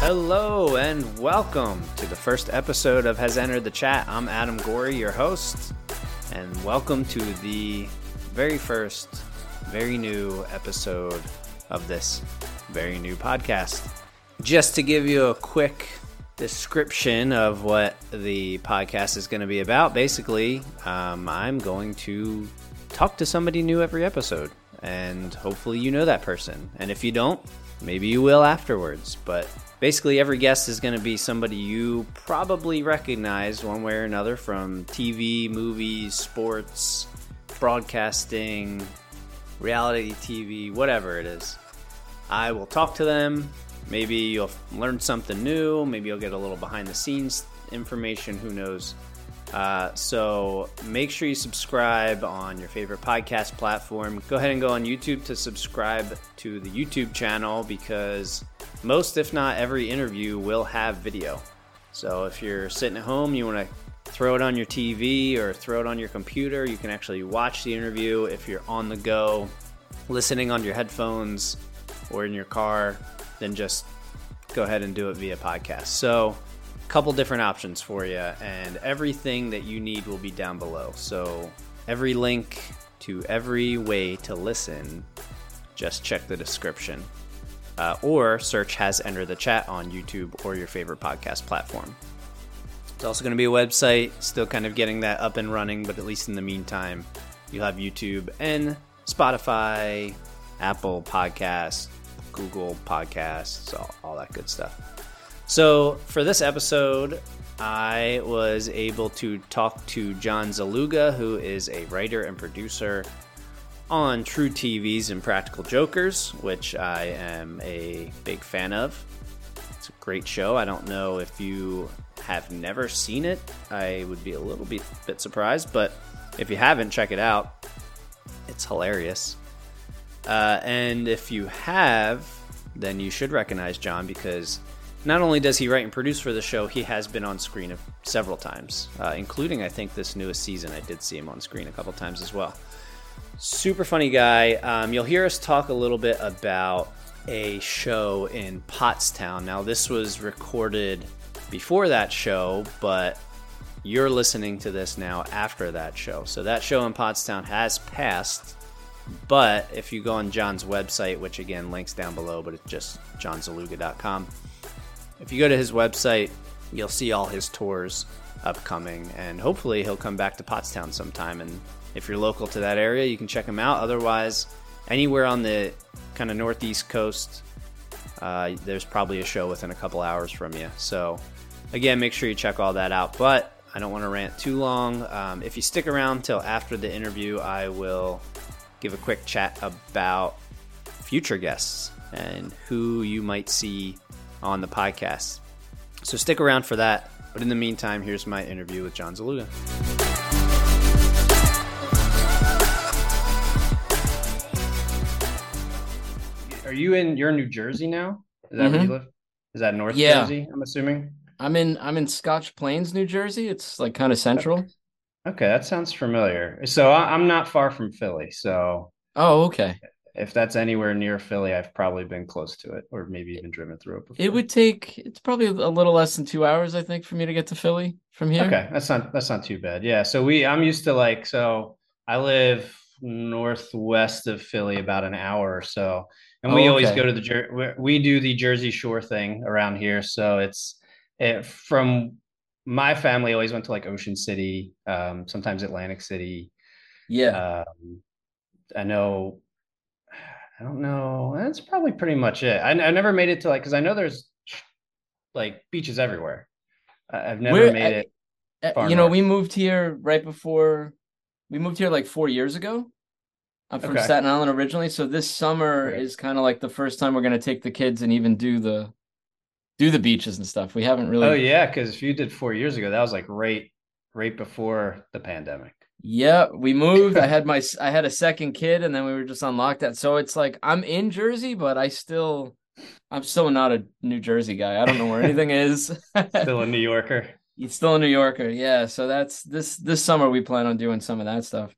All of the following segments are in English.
Hello and welcome to the first episode of Has Entered the Chat. I'm Adam Gorey, your host, and welcome to the very first, very new episode of this very new podcast. Just to give you a quick description of what the podcast is going to be about, basically, um, I'm going to talk to somebody new every episode, and hopefully, you know that person. And if you don't, maybe you will afterwards. But basically, every guest is going to be somebody you probably recognize one way or another from TV, movies, sports, broadcasting, reality TV, whatever it is. I will talk to them. Maybe you'll learn something new. Maybe you'll get a little behind the scenes information. Who knows? Uh, so make sure you subscribe on your favorite podcast platform. Go ahead and go on YouTube to subscribe to the YouTube channel because most, if not every interview, will have video. So if you're sitting at home, you want to throw it on your TV or throw it on your computer, you can actually watch the interview. If you're on the go, listening on your headphones or in your car, then just go ahead and do it via podcast. So couple different options for you, and everything that you need will be down below. So, every link to every way to listen, just check the description. Uh, or search Has Entered the Chat on YouTube or your favorite podcast platform. It's also going to be a website, still kind of getting that up and running, but at least in the meantime, you'll have YouTube and Spotify, Apple Podcasts, Google Podcasts, all, all that good stuff. So, for this episode, I was able to talk to John Szeluga, who is a writer and producer on truTV's Impractical Jokers, which I am a big fan of. It's a great show. I don't know if you have never seen it. I would be a little bit, bit surprised, but if you haven't, check it out. It's hilarious. Uh, and if you have, then you should recognize John because not only does he write and produce for the show, he has been on screen several times, uh, including, I think, this newest season. I did see him on screen a couple times as well. Super funny guy. Um, you'll hear us talk a little bit about a show in Pottstown. Now, this was recorded before that show, but you're listening to this now after that show. So, that show in Pottstown has passed. But if you go on John's website, which again links down below, but it's just johnszeluga.com if you go to his website, you'll see all his tours upcoming, and hopefully he'll come back to Pottstown sometime. And if you're local to that area, you can check him out. Otherwise, anywhere on the kind of northeast coast, uh, there's probably a show within a couple hours from you. So, again, make sure you check all that out. But I don't want to rant too long. Um, if you stick around till after the interview, I will give a quick chat about future guests and who you might see on the podcast. So stick around for that. But in the meantime, here's my interview with John Szeluga. Are you in? You're in New Jersey now. Is that mm-hmm. where you live? Is that North yeah. Jersey? I'm assuming. I'm in. I'm in Scotch Plains, New Jersey. It's like kind of central. Okay, that sounds familiar. So I'm not far from Philly. So. Oh, okay if that's anywhere near Philly, I've probably been close to it, or maybe even driven through it before. It would take it's probably a little less than two hours, I think, for me to get to Philly from here. Okay, that's not that's not too bad. Yeah, so we I'm used to like so I live northwest of Philly, about an hour or so, and we oh, okay. always go to the we do the Jersey Shore thing around here. So it's it, from my family always went to like Ocean City, um, sometimes Atlantic City. Yeah. Um, I know I don't know. That's probably pretty much it. I, I never made it to like because I know there's like beaches everywhere. I've never We're, made it. you know, we moved here right before we moved here like four years ago. I'm from okay. Staten Island originally, so this summer is kind of like the first time we're gonna take the kids and even do the do the beaches and stuff. We haven't really. Oh yeah, because if you did four years ago, that was like right right before the pandemic. Yeah, we moved. I had my I had a second kid, and then we were just on lockdown. So it's like I'm in Jersey, but I still I'm still not a New Jersey guy. I don't know where anything is. still a New Yorker. He's still a New Yorker. Yeah. So that's this this summer we plan on doing some of that stuff.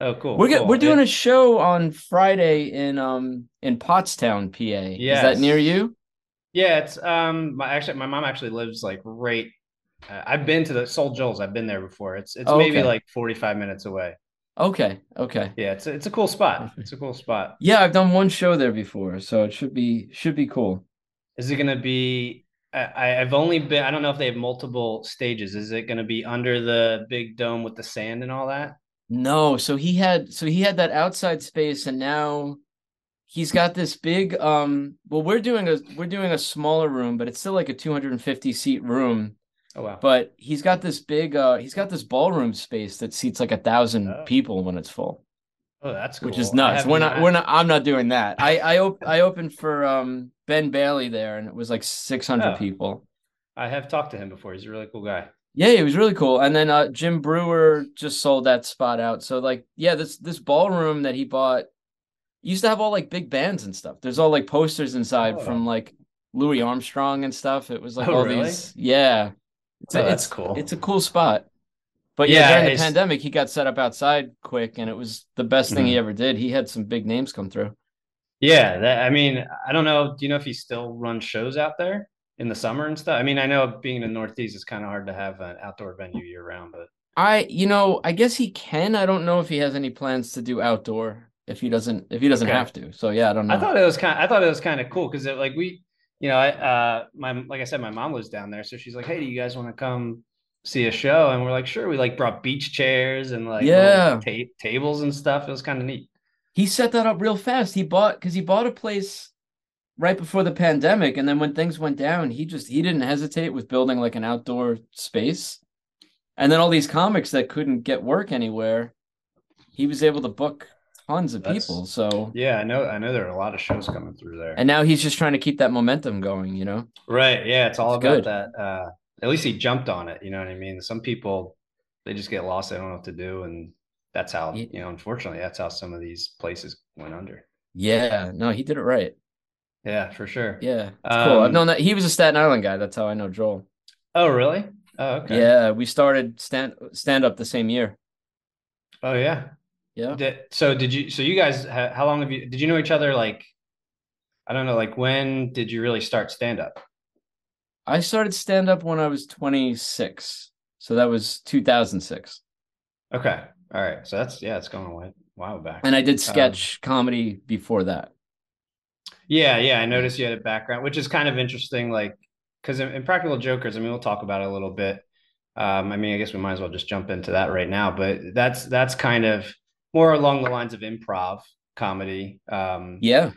Oh, cool. We're cool. we're doing a show on Friday in um in Pottstown, PA. Yeah. Is that near you? Yeah, it's um. My actually, my mom actually lives like right. Uh, I've been to the Soul Joel's. I've been there before. It's it's oh, maybe okay. like forty five minutes away. Okay. Okay. Yeah, it's a, it's a cool spot. It's a cool spot. Yeah, I've done one show there before, so it should be should be cool. Is it gonna be? I, I've only been. I don't know if they have multiple stages. Is it gonna be under the big dome with the sand and all that? No. So he had so he had that outside space, and now he's got this big. Um. Well, we're doing a we're doing a smaller room, but it's still like a 250 seat room Oh wow! But he's got this big. uh He's got this ballroom space that seats like a thousand oh. people when it's full. Oh, that's cool. Which is nuts. We're not. We're not. I'm not doing that. I I op- I opened for um Ben Bailey there, and it was like 600 oh. people. I have talked to him before. He's a really cool guy. Yeah, he was really cool. And then uh, Jim Breuer just sold that spot out. So like, yeah, this this ballroom that he bought used to have all like big bands and stuff. There's all like posters inside oh. from like Louis Armstrong and stuff. It was like oh, all really? these, yeah. It's oh, that's cool. It's a cool spot. But yeah, yeah during the pandemic, he got set up outside quick, and it was the best thing mm-hmm. he ever did. He had some big names come through. Yeah, that, I mean, I don't know. Do you know if he still runs shows out there in the summer and stuff? I mean, I know being in the Northeast, is kind of hard to have an outdoor venue year round, but I, you know, I guess he can. I don't know if he has any plans to do outdoor if he doesn't if he doesn't okay. have to. So yeah, I don't know. I thought it was kind. Of, I thought it was kind of cool because it like we you know, I uh my like I said, my mom was down there, so she's like, "Hey, do you guys want to come see a show?" And we're like, "Sure." We like brought beach chairs and like yeah ta- tables and stuff. It was kind of neat. He set that up real fast. He bought because he bought a place right before the pandemic, and then when things went down, he just he didn't hesitate with building like an outdoor space. And then all these comics that couldn't get work anywhere, he was able to book tons of That's, people. So yeah, I know I know there are a lot of shows coming through there. And now he's just trying to keep that momentum going, you know? Right. Yeah, it's all it's about good. that. Uh at least he jumped on it, you know what I mean? Some people they just get lost, they don't know what to do. And that's how, yeah. you know, unfortunately, that's how some of these places went under. Yeah, no, he did it right. Yeah, for sure. Yeah. Um, cool. I've known that he was a Staten Island guy. That's how I know Joel. Oh, really? Oh, okay. Yeah, we started stand stand up the same year. Oh yeah. Yeah. Did, so did you? So you guys, how long have you? Did you know each other? Like, I don't know. Like, when did you really start stand up? I started stand up when I was 26. So that was 2006. Okay. All right. So that's yeah, it's going a while, while back. And I did sketch um, comedy before that. Yeah, yeah. I noticed you had a background, which is kind of interesting. Like, because in, Impractical Jokers, I mean, we'll talk about it a little bit. Um, I mean, I guess we might as well just jump into that right now. But that's that's kind of more along the lines of improv comedy. Um, yeah.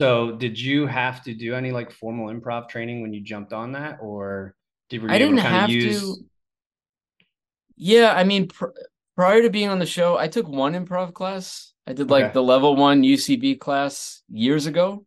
So, did you have to do any like formal improv training when you jumped on that, or did I didn't have use... to? Yeah, I mean, pr- prior to being on the show, I took one improv class. I did like okay. the level one UCB class years ago.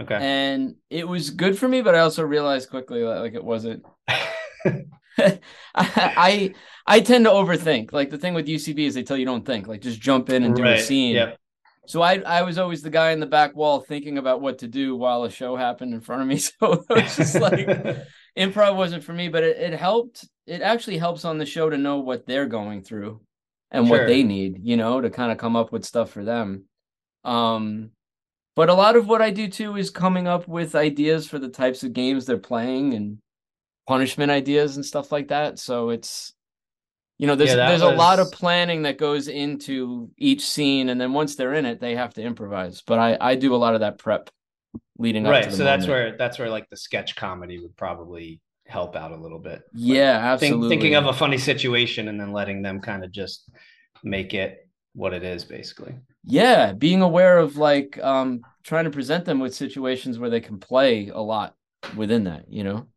Okay. And it was good for me, but I also realized quickly that like it wasn't. I I tend to overthink. Like the thing with UCB is they tell you don't think. Like just jump in and do right. a scene. Yep. So I I was always the guy in the back wall thinking about what to do while a show happened in front of me. So it was just like improv wasn't for me, but it, it helped. It actually helps on the show to know what they're going through and sure. what they need, you know, to kind of come up with stuff for them. Um but a lot of what I do too is coming up with ideas for the types of games they're playing and punishment ideas and stuff like that. So it's you know, there's yeah, there's was... a lot of planning that goes into each scene, and then once they're in it, they have to improvise. But I I do a lot of that prep leading up. right. up. so moment. that's where that's where like the sketch comedy would probably help out a little bit. Yeah, like, absolutely. Think, thinking of a funny situation and then letting them kind of just make it what it is, basically. Yeah, being aware of like um trying to present them with situations where they can play a lot within that, you know.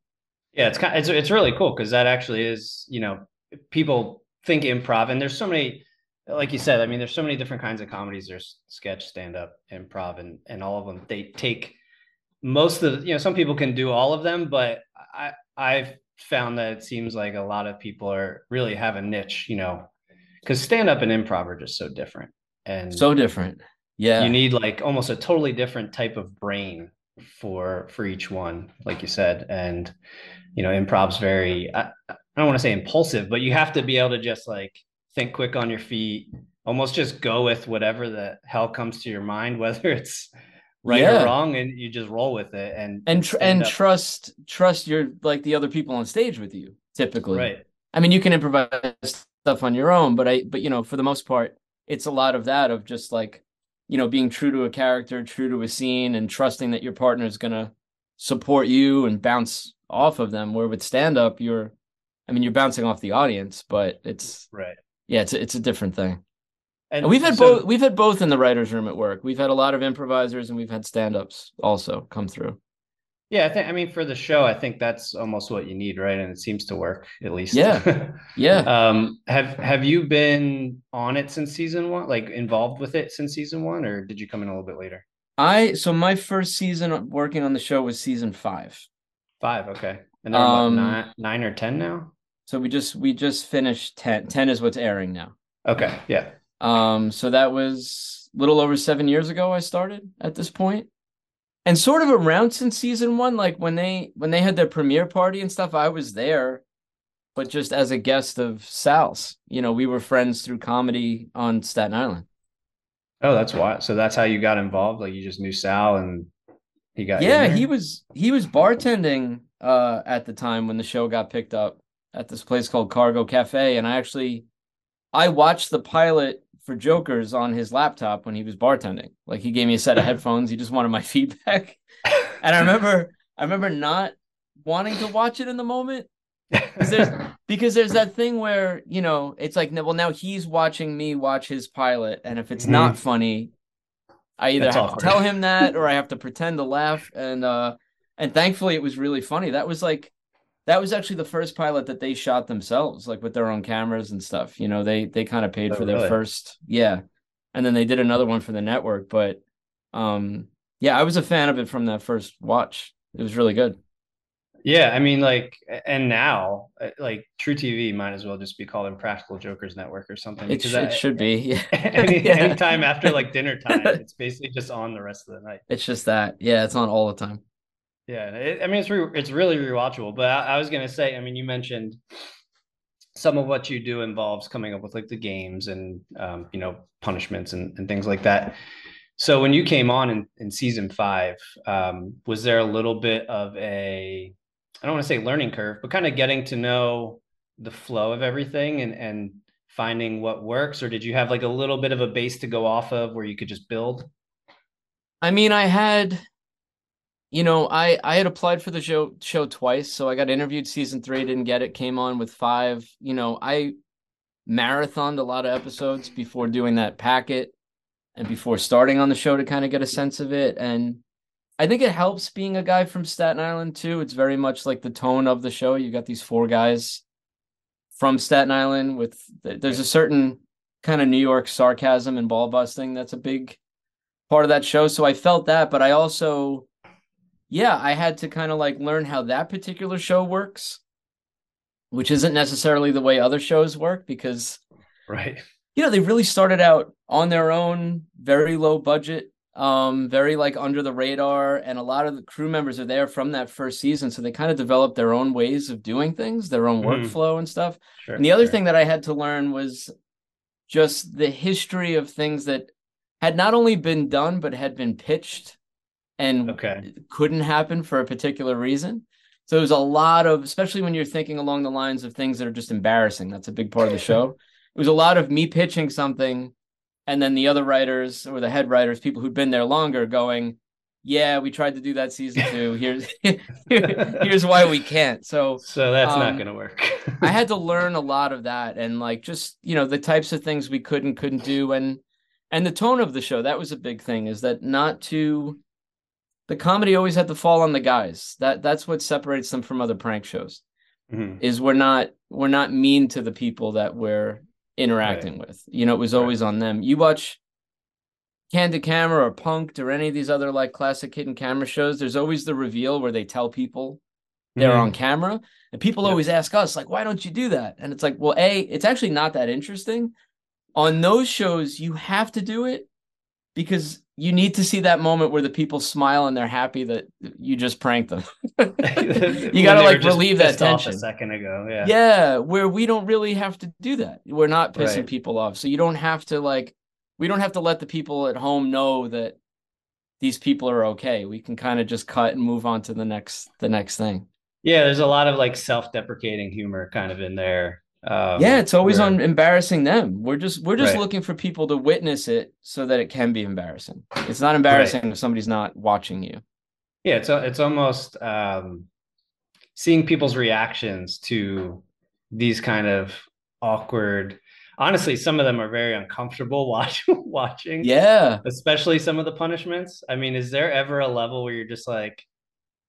Yeah, it's kind of, it's it's really cool because that actually is you know people think improv, and there's so many, like you said, I mean, there's so many different kinds of comedies. There's sketch, stand up, improv, and and all of them they take most of the, you know some people can do all of them, but I I've found that it seems like a lot of people are really have a niche, you know, because stand up and improv are just so different and so different. Yeah, you need like almost a totally different type of brain for for each one, like you said, and you know, improv's very, I, I don't want to say impulsive, but you have to be able to just like think quick on your feet, almost just go with whatever the hell comes to your mind, whether it's right yeah. or wrong, and you just roll with it and and tr- and up. trust trust your like the other people on stage with you. Typically, right? I mean, you can improvise stuff on your own, but I but you know for the most part, it's a lot of that of just like you know being true to a character, true to a scene, and trusting that your partner is gonna support you and bounce off of them. Where with stand up, you're I mean, you're bouncing off the audience, but it's right. Yeah, it's a, it's a different thing. And, and we've had so, both. We've had both in the writers' room at work. We've had a lot of improvisers, and we've had stand-ups also come through. Yeah, I think. I mean, for the show, I think that's almost what you need, right? And it seems to work at least. Yeah, yeah. um, have Have you been on it since season one? Like involved with it since season one, or did you come in a little bit later? I so my first season working on the show was season five. Five, okay. And they're um, nine, nine or ten now. So we just we just finished 10. 10 is what's airing now. Okay. Yeah. Um, so that was a little over seven years ago I started at this point. And sort of around since season one, like when they when they had their premiere party and stuff, I was there, but just as a guest of Sal's. You know, we were friends through comedy on Staten Island. Oh, that's why. So that's how you got involved. Like you just knew Sal and he got Yeah, he was he was bartending uh at the time when the show got picked up at this place called Cargo Cafe, and I actually I watched the pilot for Jokers on his laptop when he was bartending. Like he gave me a set of headphones. He just wanted my feedback, and I remember I remember not wanting to watch it in the moment because there's because there's that thing where you know it's like well now he's watching me watch his pilot, and if it's mm-hmm. not funny, I either That's have awkward. to tell him that or I have to pretend to laugh. And uh and thankfully it was really funny. That was like that was actually the first pilot that they shot themselves, like with their own cameras and stuff. You know, they they kind of paid oh, for their really? first, yeah, and then they did another one for the network. But um, yeah, I was a fan of it from that first watch. It was really good. Yeah, I mean, like, and now, like, True truTV might as well just be called Impractical Jokers Network or something. It, sh- it should be. Yeah. any, yeah. Anytime after like dinner time, it's basically just on the rest of the night. It's just that. Yeah, it's on all the time. Yeah, it, I mean it's re- it's really rewatchable. But I, I, was gonna say, I mean, you mentioned some of what you do involves coming up with like the games and um, you know punishments and, and things like that. So when you came on in, in season five, um, was there a little bit of a I don't want to say learning curve, but kind of getting to know the flow of everything and and finding what works, or did you have like a little bit of a base to go off of where you could just build? I mean, I had you know, I I had applied for the show show twice, so I got interviewed season three, didn't get it, came on with five. You know, I marathoned a lot of episodes before doing that packet and before starting on the show to kind of get a sense of it. And I think it helps being a guy from Staten Island too. It's very much like the tone of the show. You got these four guys from Staten Island with there's a certain kind of New York sarcasm and ball busting that's a big part of that show. So I felt that, but I also yeah, I had to kind of like learn how that particular show works, which isn't necessarily the way other shows work because, right, you know, they really started out on their own, very low budget, um, very like under the radar, and a lot of the crew members are there from that first season, so they kind of developed their own ways of doing things, their own mm. workflow and stuff. Sure, and the other sure. thing that I had to learn was just the history of things that had not only been done but had been pitched and okay. couldn't happen for a particular reason. So there's a lot of, especially when you're thinking along the lines of things that are just embarrassing. That's a big part of the show. it was a lot of me pitching something, and then the other writers or the head writers, people who'd been there longer, going, "Yeah, we tried to do that season two. Here's here's why we can't." So so that's um, not going to work. I had to learn a lot of that, and like just you know the types of things we could and couldn't do, and and the tone of the show. That was a big thing. Is that not to the comedy always had to fall on the guys. That that's what separates them from other prank shows. Mm-hmm. Is we're not we're not mean to the people that we're interacting right. with. You know, it was always right. on them. You watch Candid Camera or Punk'd or any of these other like classic hidden camera shows, there's always the reveal where they tell people they're mm-hmm. on camera. And people yep. always ask us, like, why don't you do that? And it's like, well, A, it's actually not that interesting. On those shows, you have to do it because you need to see that moment where the people smile and they're happy that you just pranked them. you got to like relieve that tension. A second ago, yeah, yeah, where we don't really have to do that. We're not pissing right. people off, so you don't have to like. We don't have to let the people at home know that these people are okay. We can kind of just cut and move on to the next the next thing. Yeah, there's a lot of like self-deprecating humor kind of in there. Um, yeah, it's always on embarrassing them. We're just we're just right. looking for people to witness it so that it can be embarrassing. It's not embarrassing right. if somebody's not watching you. Yeah, it's it's almost um, seeing people's reactions to these kind of awkward honestly some of them are very uncomfortable watch, watching yeah especially some of the punishments i mean is there ever a level where you're just like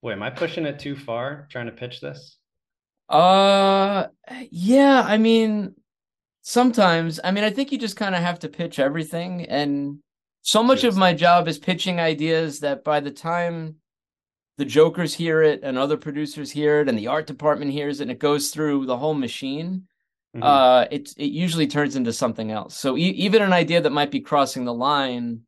wait am i pushing it too far trying to pitch this uh yeah i mean sometimes. I mean i think you just kind of have to pitch everything and so much of my job is pitching ideas that by the time the jokers hear it and other producers hear it and the art department hears it and it goes through the whole machine mm-hmm. uh it it usually turns into something else. So e- even an idea that might be crossing the line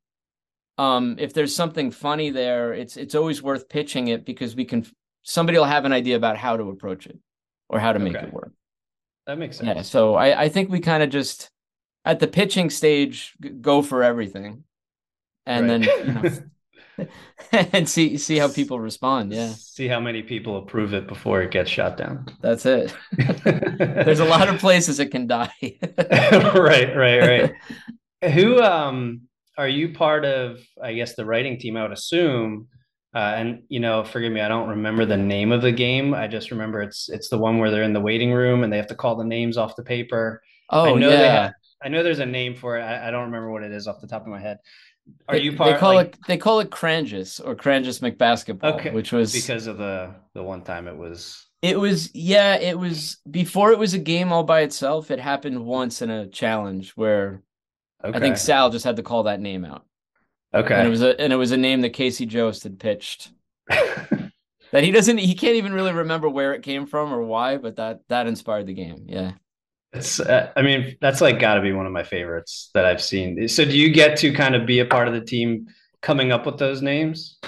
um if there's something funny there it's it's always worth pitching it because we can somebody will have an idea about how to approach it or how to make okay. it work that makes sense yeah so i i think we kind of just at the pitching stage go for everything and right. then you know, and see see how people respond. Yeah. See how many people approve it before it gets shot down. That's it. There's a lot of places it can die. right, right, right. Who um are you part of I guess the writing team I would assume uh, and you know, forgive me, I don't remember the name of the game. I just remember it's it's the one where they're in the waiting room and they have to call the names off the paper. Oh, I know yeah. Have, I know there's a name for it. I, I, don't remember what it is off the top of my head. Are they, you part? They call like, it they call it Cranjus or Cranjus McBasketball, okay. which was because of the the one time it was. It was yeah, it was before it was a game all by itself. It happened once in a challenge where okay. I think Sal just had to call that name out. Okay, and it was a and it was a name that Casey Jost had pitched. that he doesn't he can't even really remember where it came from or why, but that that inspired the game. Yeah. It's, uh, I mean, that's like got to be one of my favorites that I've seen. So, do you get to kind of be a part of the team coming up with those names?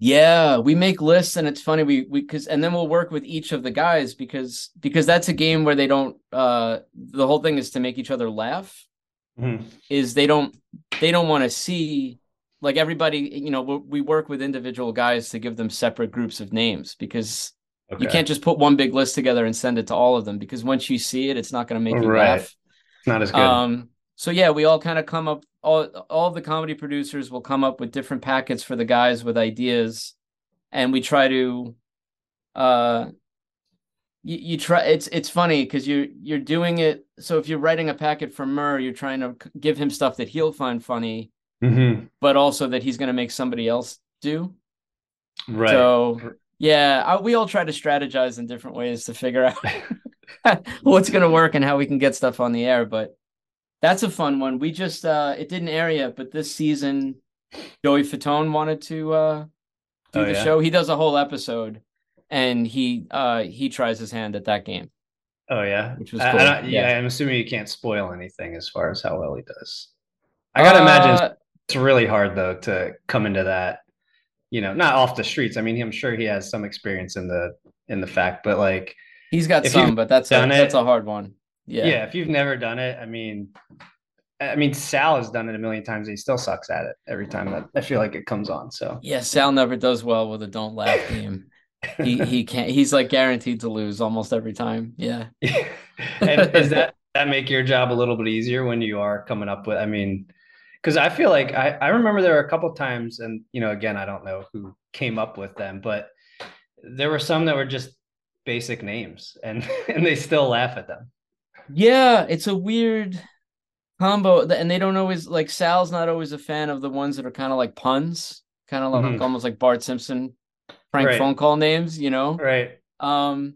Yeah, we make lists, and it's funny. We we because and then we'll work with each of the guys because because that's a game where they don't. uh The whole thing is to make each other laugh. Mm-hmm. Is they don't they don't want to see like everybody. You know, we work with individual guys to give them separate groups of names because Okay. You can't just put one big list together and send it to all of them because once you see it, it's not going to make you right. laugh. Not as good. Um, so yeah, we all kind of come up. All all the comedy producers will come up with different packets for the guys with ideas, and we try to. Uh, you, you try. It's it's funny because you're you're doing it. So if you're writing a packet for Murr, you're trying to give him stuff that he'll find funny, mm-hmm. but also that he's going to make somebody else do. Right. So yeah, I, we all try to strategize in different ways to figure out what's going to work and how we can get stuff on the air. But that's a fun one. We just uh it didn't air yet, but this season, Joey Fatone wanted to uh do oh, the yeah? show. He does a whole episode, and he uh he tries his hand at that game. Oh yeah, which was cool. I, I yeah. yeah. I'm assuming you can't spoil anything as far as how well he does. I gotta uh, imagine it's really hard though to come into that you know, not off the streets. I mean, I'm sure he has some experience in the in the fact, but like he's got some, but that's a, it, that's a hard one. Yeah. Yeah. If you've never done it, I mean, I mean, Sal has done it a million times. he still sucks at it every time that I feel like it comes on. So yeah, Sal never does well with a don't laugh game. he he can't. He's like guaranteed to lose almost every time. Yeah. and does that that make your job a little bit easier when you are coming up with? I mean, because I feel like I, I remember there were a couple times, and you know, again, I don't know who came up with them, but there were some that were just basic names, and and they still laugh at them. Yeah, it's a weird combo, and they don't always like Sal's not always a fan of the ones that are kind of like puns, kind of like mm-hmm. almost like Bart Simpson prank right. phone call names, you know? Right. Um,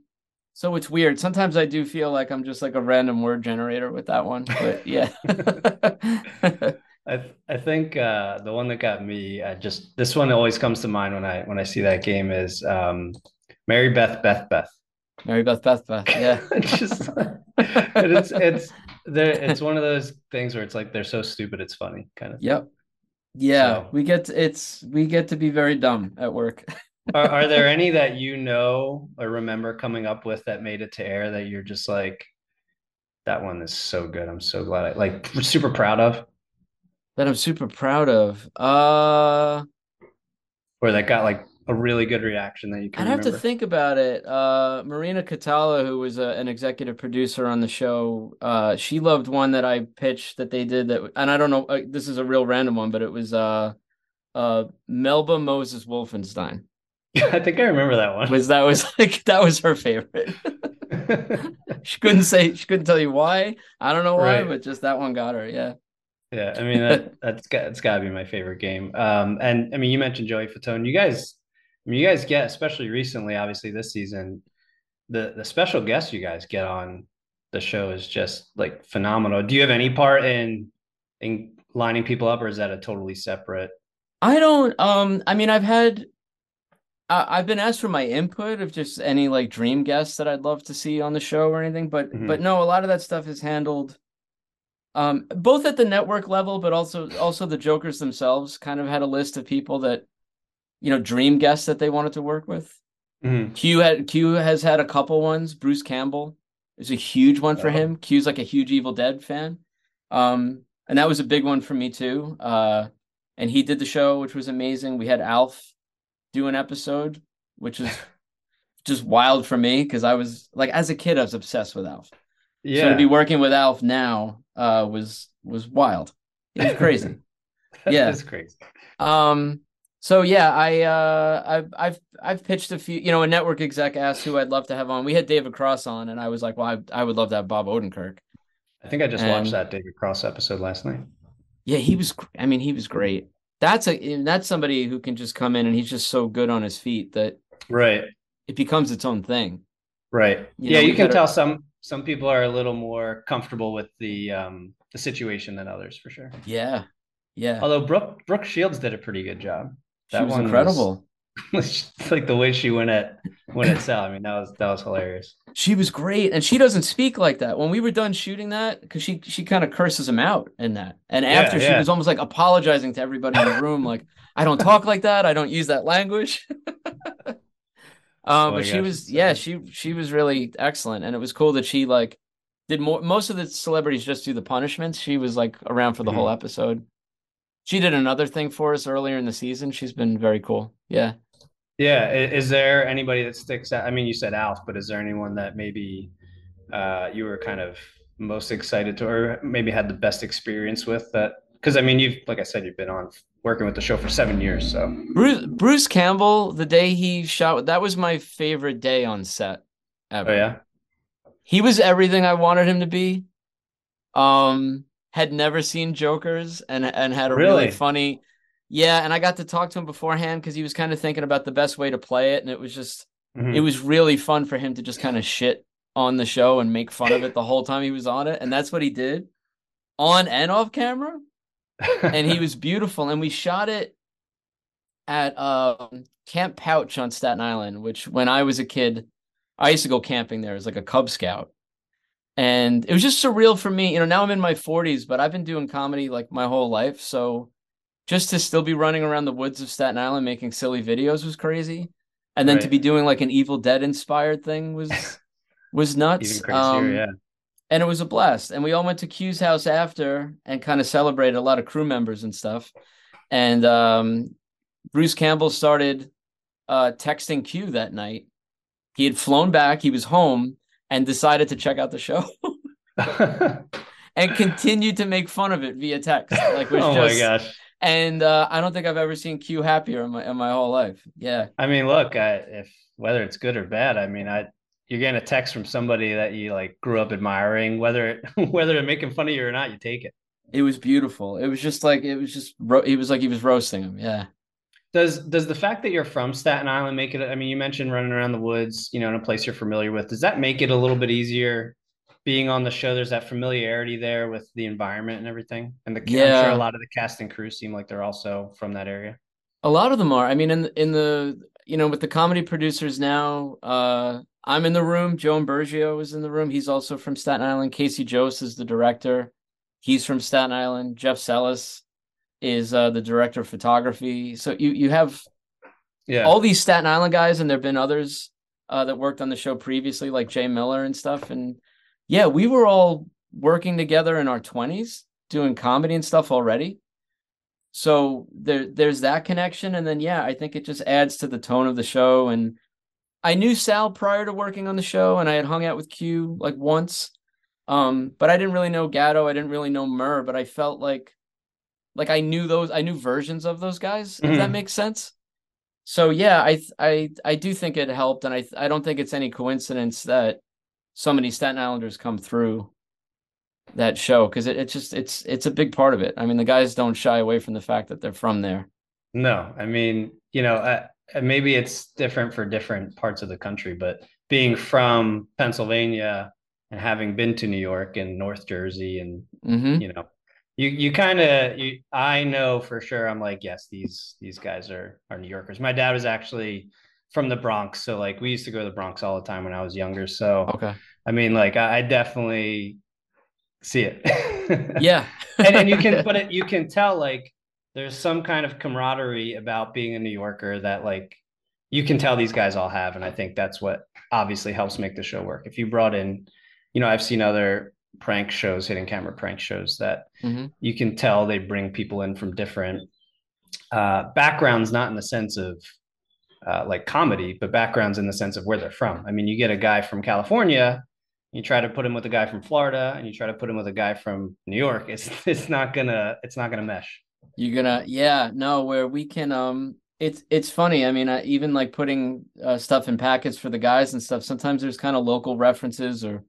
so it's weird. Sometimes I do feel like I'm just like a random word generator with that one, but yeah. I I think uh, the one that got me uh, just this one always comes to mind when I when I see that game is um, Mary Beth Beth Beth. Mary Beth Beth Beth. Yeah. it's just it's it's there. It's one of those things where it's like they're so stupid it's funny kind of. Yep. Yeah, so. we get to, it's we get to be very dumb at work. are, are there any that you know or remember coming up with that made it to air that you're just like that one is so good. I'm so glad I like super proud of that I'm super proud of. Uh or that got like a really good reaction that you can. I'd remember? have to think about it. Uh, Marina Catala, who was a, an executive producer on the show, uh, she loved one that I pitched that they did that, and I don't know. Uh, this is a real random one, but it was uh, uh, Melba Moses Wolfenstein. I think I remember that one. Was that was like that was her favorite. she couldn't say she couldn't tell you why. I don't know why, right. but just that one got her. Yeah. Yeah, I mean that that's got it's got to be my favorite game. Um, and I mean you mentioned Joey Fatone. You guys, I mean you guys get especially recently, obviously this season, the the special guests you guys get on the show is just like phenomenal. Do you have any part in in lining people up, or is that a totally separate? I don't. Um, I mean, I've had I've been asked for my input of just any like dream guests that I'd love to see on the show or anything, but mm-hmm. but no, a lot of that stuff is handled um, both at the network level, but also also the Jokers themselves kind of had a list of people that you know dream guests that they wanted to work with. Mm-hmm. Q had Q has had a couple ones. Bruce Campbell is a huge one for oh. him. Q's like a huge Evil Dead fan, um, and that was a big one for me too. Uh, and he did the show, which was amazing. We had Alf do an episode, which is just wild for me because I was like, as a kid, I was obsessed with Alf. Yeah. So to be working with Alf now uh, was was wild. It was crazy. yeah, that's crazy. Um. So yeah, I uh, I've I've I've pitched a few. You know, a network exec asked who I'd love to have on. We had David Cross on, and I was like, well, I, I would love to have Bob Odenkirk. I think I just and, watched that David Cross episode last night. Yeah, he was. I mean, he was great that's a that's somebody who can just come in and he's just so good on his feet that right it becomes its own thing right you yeah know, you can gotta... tell some some people are a little more comfortable with the um the situation than others for sure yeah yeah although brooke brooke shields did a pretty good job that was incredible was, like the way she went at went at Sal. I mean, that was that was hilarious. She was great, and she doesn't speak like that. When we were done shooting that, because she she kind of curses him out in that, and after yeah, she was almost like apologizing to everybody in the room, like I don't talk like that, I don't use that language. um, oh but she was yeah, she she was really excellent, and it was cool that she like did more. Most of the celebrities just do the punishments. She was like around for the mm-hmm. whole episode. She did another thing for us earlier in the season. She's been very cool. Yeah. Yeah. Is there anybody that sticks out? I mean, you said Alf, but is there anyone that maybe uh, you were kind of most excited to, or maybe had the best experience with that? Because I mean, you've, like I said, you've been on working with the show for seven years. So Bruce, Bruce Campbell, the day he shot, that was my favorite day on set ever. Oh, yeah. He was everything I wanted him to be. Um, had never seen Jokers and and had a really, really funny yeah, and I got to talk to him beforehand because he was kind of thinking about the best way to play it, and it was just mm-hmm. it was really fun for him to just kind of shit on the show and make fun of it the whole time he was on it, and that's what he did on and off camera, and he was beautiful, and we shot it at um, Camp Pouch on Staten Island, which when I was a kid, I used to go camping there as like a Cub Scout. And it was just surreal for me. You know, now I'm in my 40s, but I've been doing comedy like my whole life. So just to still be running around the woods of Staten Island making silly videos was crazy, and then right. to be doing like an Evil Dead inspired thing was was nuts. Crazier, um, yeah. And it was a blast. And we all went to Q's house after and kind of celebrated a lot of crew members and stuff. And um, Bruce Campbell started uh, texting Q that night. He had flown back. He was home and decided to check out the show. and continued to make fun of it via text. Like oh just, my gosh and uh, I don't think I've ever seen Q happier in my in my whole life. Yeah. I mean, look, I, if whether it's good or bad, I mean, I you're getting a text from somebody that you like grew up admiring, whether it, whether they're making fun of you or not, you take it. It was beautiful. It was just like it was just he was like he was roasting him. Yeah. Does does the fact that you're from Staten Island make it? I mean, you mentioned running around the woods, you know, in a place you're familiar with. Does that make it a little bit easier being on the show, there's that familiarity there with the environment and everything. And the yeah. I'm sure a lot of the cast and crew seem like they're also from that area. A lot of them are. I mean, in in the you know with the comedy producers now, uh, I'm in the room. Joan Bergio is in the room. He's also from Staten Island. Casey Jost is the director. He's from Staten Island. Jeff Sellis is uh, the director of photography. So you you have yeah all these Staten Island guys, and there've been others uh, that worked on the show previously, like Jay Miller and stuff. And yeah, we were all working together in our 20s doing comedy and stuff already. So there there's that connection and then yeah i think it just adds to the tone of the show and i knew sal prior to working on the show and i had hung out with q like once um but i didn't really know gatto i didn't really know murr but i felt like like i knew those i knew versions of those guys mm-hmm. if that mm-hmm. makes sense so yeah i i i do think it helped and i i don't think it's any coincidence that so many staten islanders come through that show because it, it's just it's it's a big part of it. I mean, the guys don't shy away from the fact that they're from there. No, I mean, you know, uh, maybe it's different for different parts of the country, but being from Pennsylvania and having been to New York and North Jersey, and mm-hmm. you know, you you kind of you I know for sure. I'm like, yes, these these guys are are New Yorkers. My dad was actually from the Bronx, so like we used to go to the Bronx all the time when I was younger. So okay, I mean, like I, I definitely see it. yeah. and, and you can, but it, you can tell like there's some kind of camaraderie about being a New Yorker that like you can tell these guys all have. And I think that's what obviously helps make the show work. If you brought in, you know, I've seen other prank shows, hidden camera prank shows that mm-hmm. you can tell they bring people in from different uh, backgrounds, not in the sense of uh, like comedy, but backgrounds in the sense of where they're from. I mean, you get a guy from California you try to put him with a guy from Florida and you try to put him with a guy from New York, it's it's not gonna it's not gonna mesh. You're gonna yeah no where we can um it's it's funny. I mean, I, even like putting uh, stuff in packets for the guys and stuff. Sometimes there's kind of local references or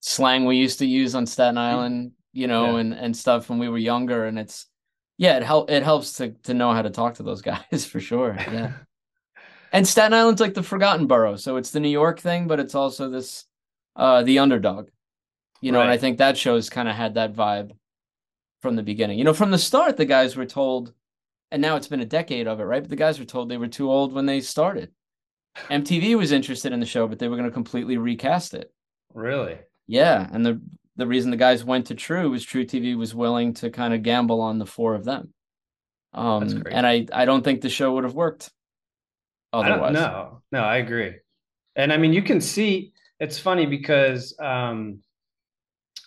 slang we used to use on Staten mm-hmm. Island, you know, yeah. and and stuff when we were younger. And it's yeah, it help it helps to to know how to talk to those guys for sure. Yeah. and Staten Island's like the forgotten borough, so it's the New York thing, but it's also this uh, the underdog. You know, right. and I think that show's kind of had that vibe from the beginning. You know, from the start, the guys were told, and now it's been a decade of it, right? But the guys were told they were too old when they started. MTV was interested in the show, but they were going to completely recast it. Really? Yeah, and the the reason the guys went to True was True TV was willing to kind of gamble on the four of them. Um, and I I don't think the show would have worked. Otherwise, no, no, I agree. And I mean, you can see it's funny because um,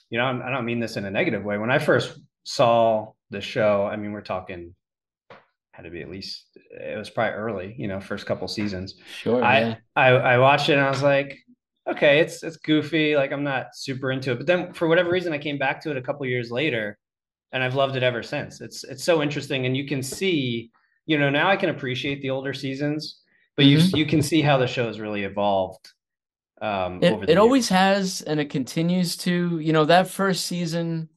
you know I don't mean this in a negative way. When I first saw the show, I mean we're talking had to be at least it was probably early, you know, first couple seasons. Sure. I yeah. I, I watched it and I was like, okay, it's it's goofy. Like I'm not super into it. But then for whatever reason, I came back to it a couple years later, and I've loved it ever since. It's it's so interesting, and you can see, you know, now I can appreciate the older seasons, but mm-hmm. you you can see how the show has really evolved um, it, it always has, and it continues to. You know, that first season,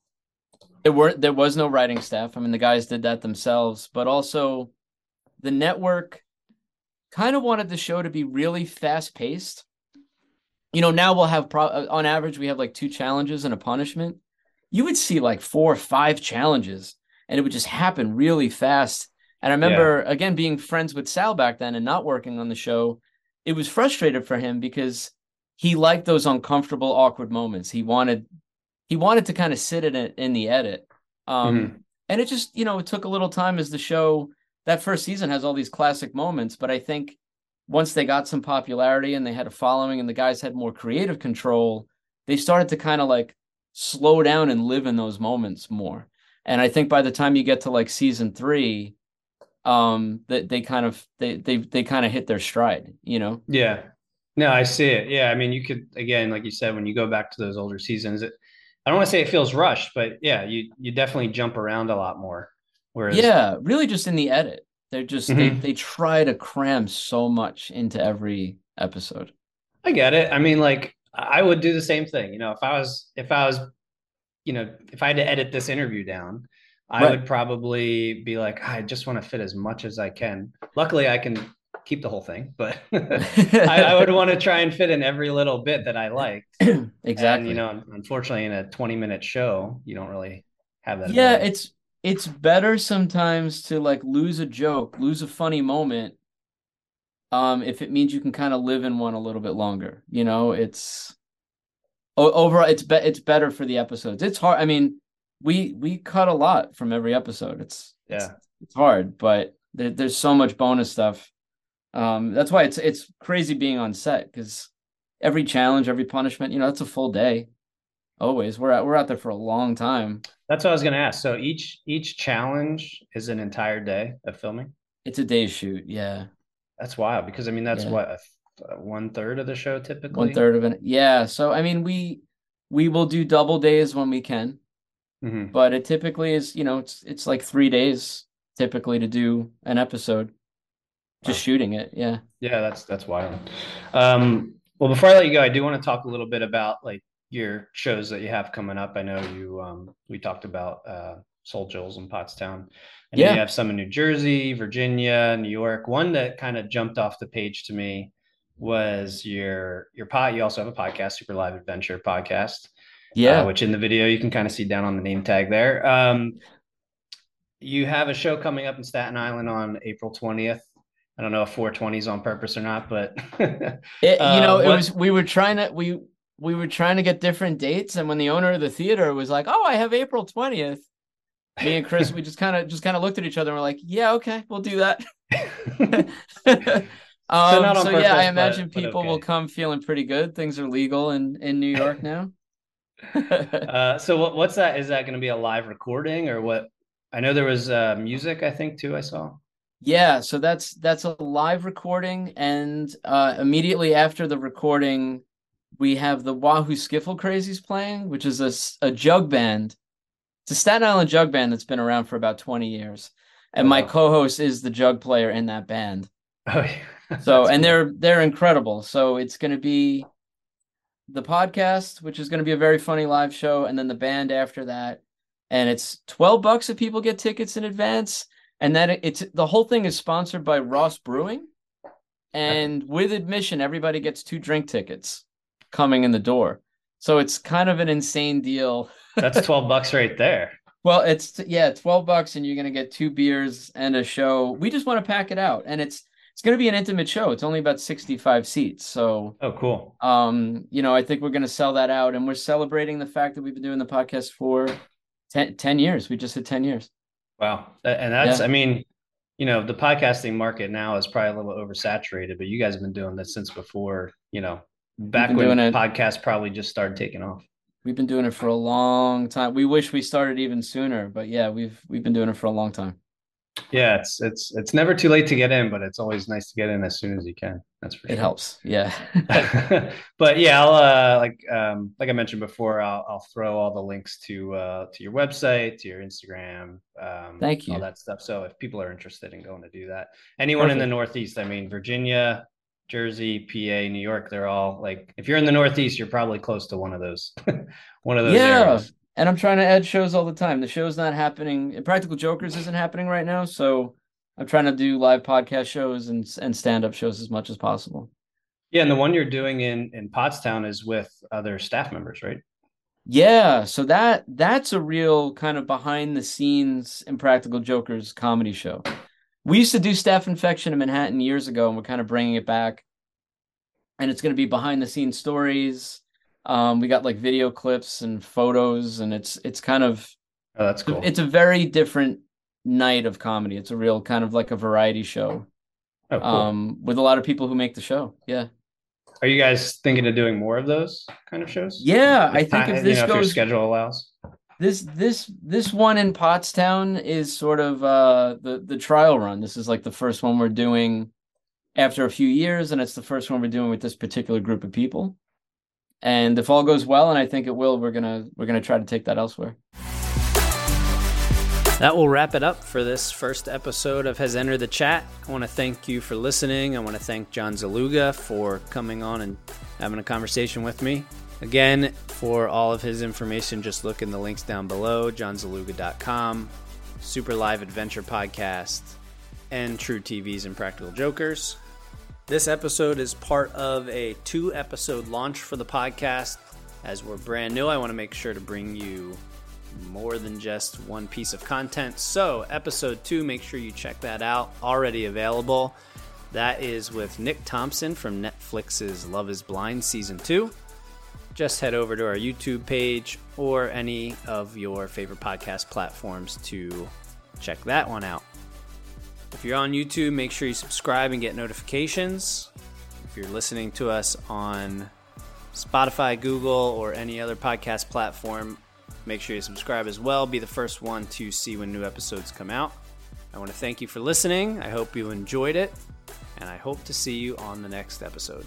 it were there was no writing staff. I mean, the guys did that themselves, but also the network kind of wanted the show to be really fast paced. You know, now we'll have pro- uh, on average we have like two challenges and a punishment. You would see like four or five challenges, and it would just happen really fast. And I remember yeah. again being friends with Sal back then and not working on the show. It was frustrated for him because he liked those uncomfortable, awkward moments. He wanted he wanted to kind of sit in it in the edit. Um, mm-hmm. and it just, you know, it took a little time as the show that first season has all these classic moments, but I think once they got some popularity and they had a following and the guys had more creative control, they started to kind of like slow down and live in those moments more. And I think by the time you get to like season three, um, that they, they kind of they they they kind of hit their stride, you know? Yeah. No, I see it. Yeah, I mean, you could again, like you said, when you go back to those older seasons, it, I don't want to say it feels rushed, but yeah, you you definitely jump around a lot more. Whereas, yeah, really, just in the edit, they're just mm-hmm. they they try to cram so much into every episode. I get it. I mean, like I would do the same thing. You know, if I was if I was, you know, if I had to edit this interview down, I right. would probably be like, I just want to fit as much as I can. Luckily, I can keep the whole thing, but I, I, would want to try and fit in every little bit that I liked. exactly. And, you know, unfortunately, in a 20 minute show, you don't really have that. Yeah, ability. it's it's better sometimes to like lose a joke, lose a funny moment, um, if it means you can kind of live in one a little bit longer. You know, it's overall it's be- it's better for the episodes. It's hard. I mean, we we cut a lot from every episode. It's yeah, it's, it's hard, but there, there's so much bonus stuff um, that's why it's it's crazy being on set because every challenge, every punishment, you know, that's a full day. always. We're out, we're out there for a long time. That's what I was going to ask. So each each challenge is an entire day of filming. It's a day shoot. Yeah. That's wild because I mean that's yeah. what one third of the show typically. One third of it. Yeah. So I mean we we will do double days when we can, mm-hmm. but it typically is you know it's it's like three days typically to do an episode. Just shooting it. Yeah. Yeah, that's that's wild. Um, well, before I let you go, I do want to talk a little bit about like your shows that you have coming up. I know you um, we talked about uh, Soul Jills in Pottstown. And yeah. you have some in New Jersey, Virginia, New York. One that kind of jumped off the page to me was your your pod. You also have a podcast, Super Live Adventure podcast. Yeah. Uh, which in the video you can kind of see down on the name tag there. Um, you have a show coming up in Staten Island on April 20th. I don't know if 420 is on purpose or not, but it, you know, uh, it was we were trying to we we were trying to get different dates, and when the owner of the theater was like, "Oh, I have April 20th," me and Chris, we just kind of just kind of looked at each other and we're like, "Yeah, okay, we'll do that." um, so, so purpose, yeah, I imagine but, people but okay. will come feeling pretty good. Things are legal in in New York now. uh, so what, what's that? Is that going to be a live recording or what? I know there was uh, music. I think too. I saw. Yeah, so that's that's a live recording, and uh, immediately after the recording, we have the Wahoo Skiffle Crazies playing, which is a, a jug band. It's a Staten Island jug band that's been around for about twenty years, and my co-host is the jug player in that band. Oh, yeah. so and cool. they're they're incredible. So it's going to be the podcast, which is going to be a very funny live show, and then the band after that, and it's twelve bucks if people get tickets in advance and then it's the whole thing is sponsored by Ross Brewing, and with admission, everybody gets two drink tickets coming in the door. So it's kind of an insane deal. That's twelve bucks right there. Well, it's yeah, twelve bucks, and you're gonna get two beers and a show. We just want to pack it out, and it's it's gonna be an intimate show. It's only about sixty five seats, so oh, cool. Um, you know, I think we're gonna sell that out, and we're celebrating the fact that we've been doing the podcast for 10, 10 years. We just hit ten years. Wow. And that's, yeah. I mean, you know, the podcasting market now is probably a little oversaturated, but you guys have been doing this since before, you know, back when podcasts probably just started taking off. We've been doing it for a long time. We wish we started even sooner, but yeah, we've we've been doing it for a long time. Yeah, it's it's it's never too late to get in, but it's always nice to get in as soon as you can. That's for it sure. helps. Yeah. but yeah, I'll uh, like um, like I mentioned before, I'll I'll throw all the links to uh, to your website, to your Instagram, um, thank you, all that stuff. So if people are interested in going to do that, anyone Perfect. in the Northeast, I mean Virginia, Jersey, PA, New York, they're all like if you're in the Northeast, you're probably close to one of those one of those yeah. areas and I'm trying to add shows all the time. The show's not happening. Impractical Jokers isn't happening right now, so I'm trying to do live podcast shows and and stand up shows as much as possible. Yeah, and the one you're doing in in Pottstown is with other staff members, right? Yeah, so that that's a real kind of behind the scenes Impractical Jokers comedy show. We used to do Staff Infection in Manhattan years ago, and we're kind of bringing it back. And it's going to be behind the scenes stories um, we got like video clips and photos, and it's it's kind of oh, that's cool. It's a very different night of comedy. It's a real kind of like a variety show. Oh, cool. Um, with a lot of people who make the show. Yeah. Are you guys thinking of doing more of those kind of shows? Yeah, if I think if this you know, goes, if schedule allows. This this this one in Pottstown is sort of uh the the trial run. This is like the first one we're doing after a few years, and it's the first one we're doing with this particular group of people. And if all goes well, and I think it will, we're gonna we're gonna try to take that elsewhere. That will wrap it up for this first episode of Has Entered the Chat. I want to thank you for listening. I want to thank John Szeluga for coming on and having a conversation with me. Again, for all of his information, just look in the links down below johnszeluga.com, Super Live Adventure Podcast, and TruTV's and Practical Jokers. This episode is part of a two episode launch for the podcast. As we're brand new, I want to make sure to bring you more than just one piece of content. So, episode two, make sure you check that out. Already available. That is with Nick Thompson from Netflix's Love is Blind Season 2. Just head over to our YouTube page or any of your favorite podcast platforms to check that one out. If you're on YouTube, make sure you subscribe and get notifications. If you're listening to us on Spotify, Google, or any other podcast platform. Make sure you subscribe as well. Be the first one to see when new episodes come out. I want to thank you for listening. I hope you enjoyed it, and I hope to see you on the next episode.